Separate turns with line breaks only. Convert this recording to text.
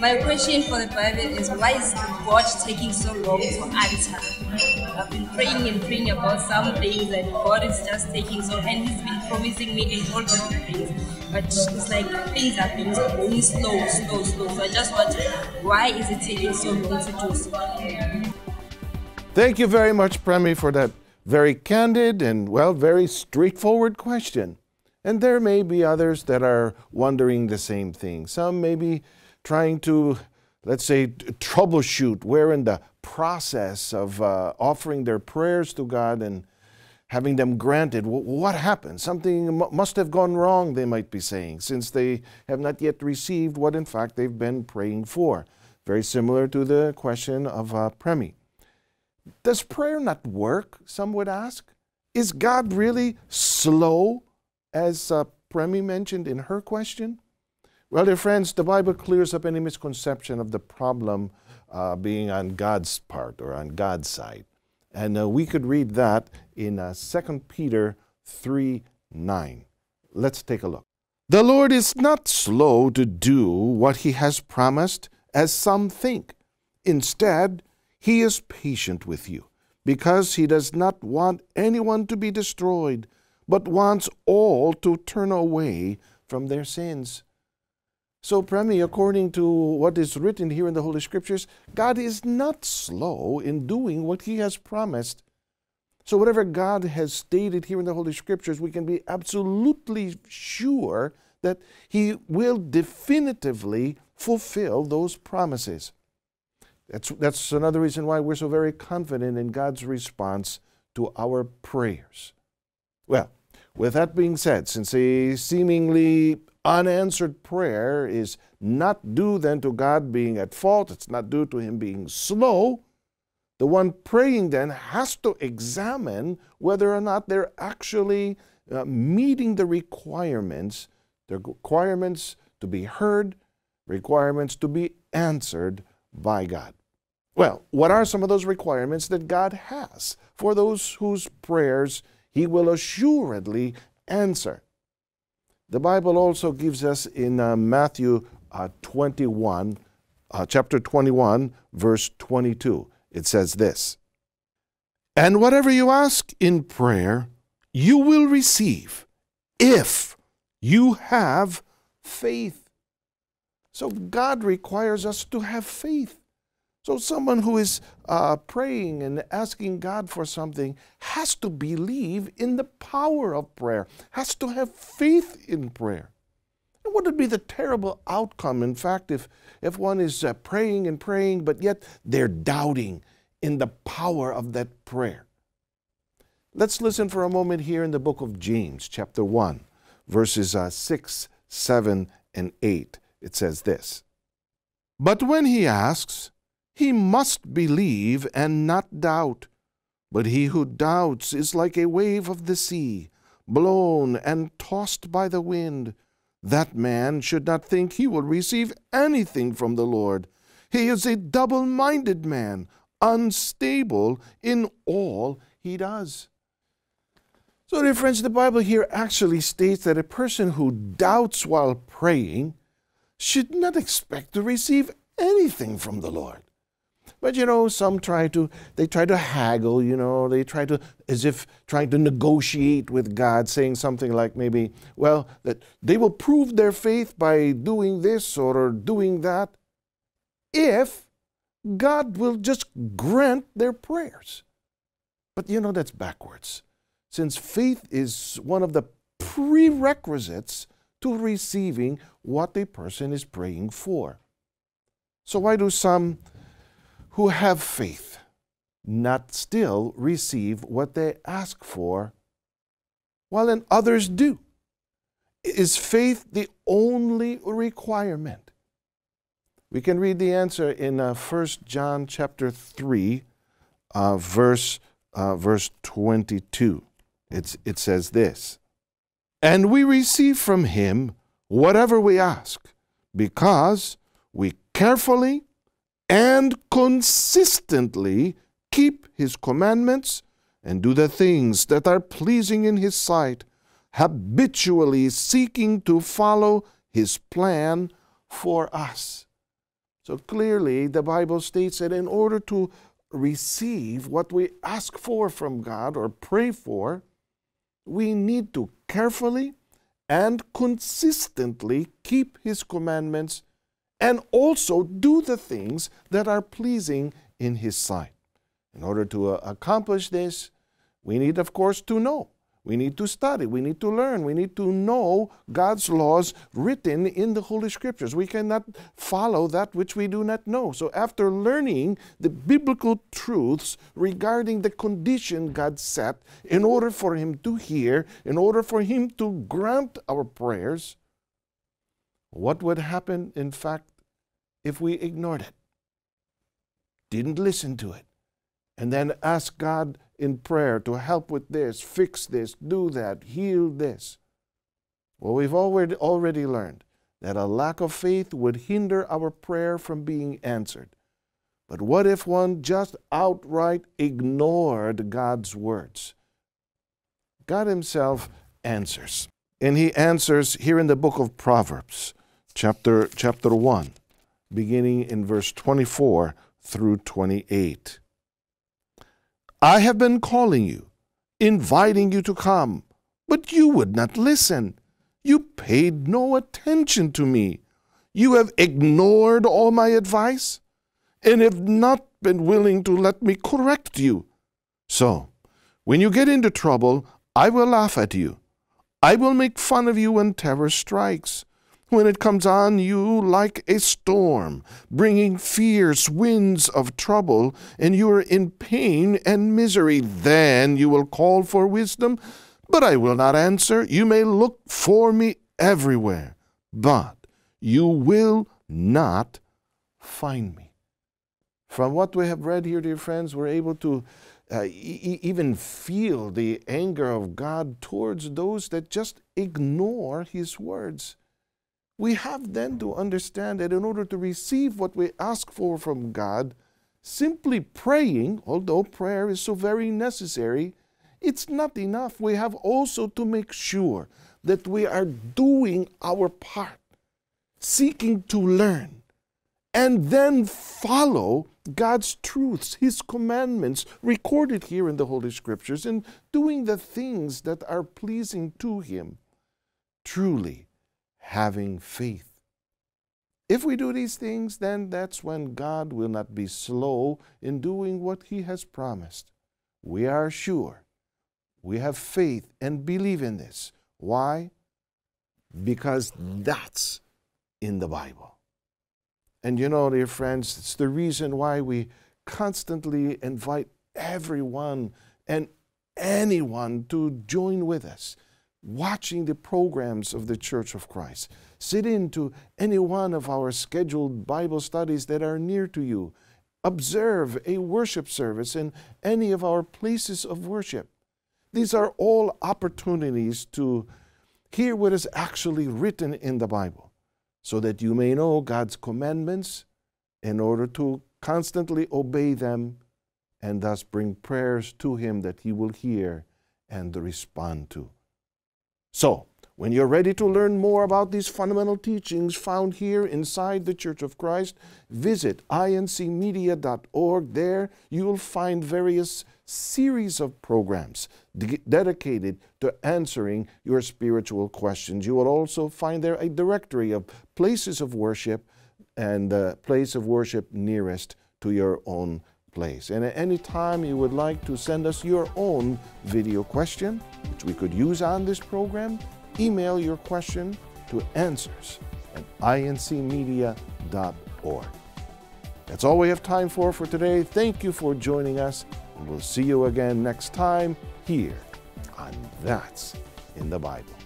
My question for the Bible is why is God taking so long to answer? I've been praying and praying about some things and God is just taking so and He's been promising me a whole lot of things. But it's like things are being going slow, slow, slow. So I just wonder why is it taking so long to do so?
Thank you very much, Premi, for that very candid and, well, very straightforward question. And there may be others that are wondering the same thing. Some may be trying to, let's say, troubleshoot where in the process of uh, offering their prayers to God and having them granted, what happened? Something must have gone wrong, they might be saying, since they have not yet received what in fact they've been praying for. Very similar to the question of uh, Premi. Does prayer not work? Some would ask. Is God really slow, as uh, Premi mentioned in her question? Well, dear friends, the Bible clears up any misconception of the problem uh, being on God's part or on God's side. And uh, we could read that in uh, 2 Peter 3 9. Let's take a look. The Lord is not slow to do what he has promised, as some think. Instead, he is patient with you, because he does not want anyone to be destroyed, but wants all to turn away from their sins. So, Premi, according to what is written here in the Holy Scriptures, God is not slow in doing what He has promised. So, whatever God has stated here in the Holy Scriptures, we can be absolutely sure that He will definitively fulfill those promises. That's, that's another reason why we're so very confident in God's response to our prayers. Well, with that being said, since a seemingly unanswered prayer is not due then to God being at fault, it's not due to Him being slow. The one praying then has to examine whether or not they're actually uh, meeting the requirements, the requirements to be heard, requirements to be answered by God. Well, what are some of those requirements that God has for those whose prayers He will assuredly answer? The Bible also gives us in uh, Matthew uh, 21, uh, chapter 21, verse 22, it says this And whatever you ask in prayer, you will receive if you have faith. So God requires us to have faith. So, someone who is uh, praying and asking God for something has to believe in the power of prayer, has to have faith in prayer. And what would be the terrible outcome, in fact, if, if one is uh, praying and praying, but yet they're doubting in the power of that prayer? Let's listen for a moment here in the book of James, chapter 1, verses uh, 6, 7, and 8. It says this But when he asks, he must believe and not doubt. But he who doubts is like a wave of the sea, blown and tossed by the wind. That man should not think he will receive anything from the Lord. He is a double minded man, unstable in all he does. So, dear friends, the Bible here actually states that a person who doubts while praying should not expect to receive anything from the Lord. But you know, some try to they try to haggle, you know, they try to as if trying to negotiate with God, saying something like maybe, well, that they will prove their faith by doing this or doing that if God will just grant their prayers. But you know that's backwards. Since faith is one of the prerequisites to receiving what a person is praying for. So why do some who have faith not still receive what they ask for, while in others do? Is faith the only requirement? We can read the answer in uh, 1 John chapter 3, uh, verse, uh, verse 22. It's, it says this And we receive from him whatever we ask, because we carefully and consistently keep his commandments and do the things that are pleasing in his sight, habitually seeking to follow his plan for us. So clearly, the Bible states that in order to receive what we ask for from God or pray for, we need to carefully and consistently keep His commandments and also do the things that are pleasing in His sight. In order to uh, accomplish this, we need, of course, to know we need to study. We need to learn. We need to know God's laws written in the Holy Scriptures. We cannot follow that which we do not know. So, after learning the biblical truths regarding the condition God set in order for Him to hear, in order for Him to grant our prayers, what would happen, in fact, if we ignored it, didn't listen to it, and then ask God in prayer to help with this, fix this, do that, heal this. Well, we've already, already learned that a lack of faith would hinder our prayer from being answered. But what if one just outright ignored God's words? God Himself answers. And He answers here in the book of Proverbs, chapter, chapter 1, beginning in verse 24 through 28. I have been calling you, inviting you to come, but you would not listen. You paid no attention to me. You have ignored all my advice and have not been willing to let me correct you. So, when you get into trouble, I will laugh at you. I will make fun of you when terror strikes when it comes on you like a storm, bringing fierce winds of trouble, and you are in pain and misery. Then you will call for wisdom, but I will not answer. You may look for me everywhere, but you will not find me. From what we have read here, dear friends, we're able to uh, e- even feel the anger of God towards those that just ignore His words. We have then to understand that in order to receive what we ask for from God, simply praying, although prayer is so very necessary, it's not enough. We have also to make sure that we are doing our part, seeking to learn, and then follow God's truths, His commandments, recorded here in the Holy Scriptures, and doing the things that are pleasing to Him. Truly, having faith. If we do these things, then that's when God will not be slow in doing what He has promised. We are sure. We have faith and believe in this. Why? Because that's in the Bible. And you know, dear friends, it's the reason why we constantly invite everyone and anyone to join with us watching the programs of the Church of Christ. Sit into any one of our scheduled Bible studies that are near to you. Observe a worship service in any of our places of worship. These are all opportunities to hear what is actually written in the Bible so that you may know God's commandments in order to constantly obey them and thus bring prayers to Him that He will hear and respond to. So, when you're ready to learn more about these fundamental teachings found here inside the Church of Christ, visit incmedia.org. There you will find various series of programs de- dedicated to answering your spiritual questions. You will also find there a directory of places of worship and the place of worship nearest to your own place. And at any time you would like to send us your own video question, which we could use on this program, email your question to answers at incmedia.org. That's all we have time for for today. Thank you for joining us, and we'll see you again next time here on That's in the Bible.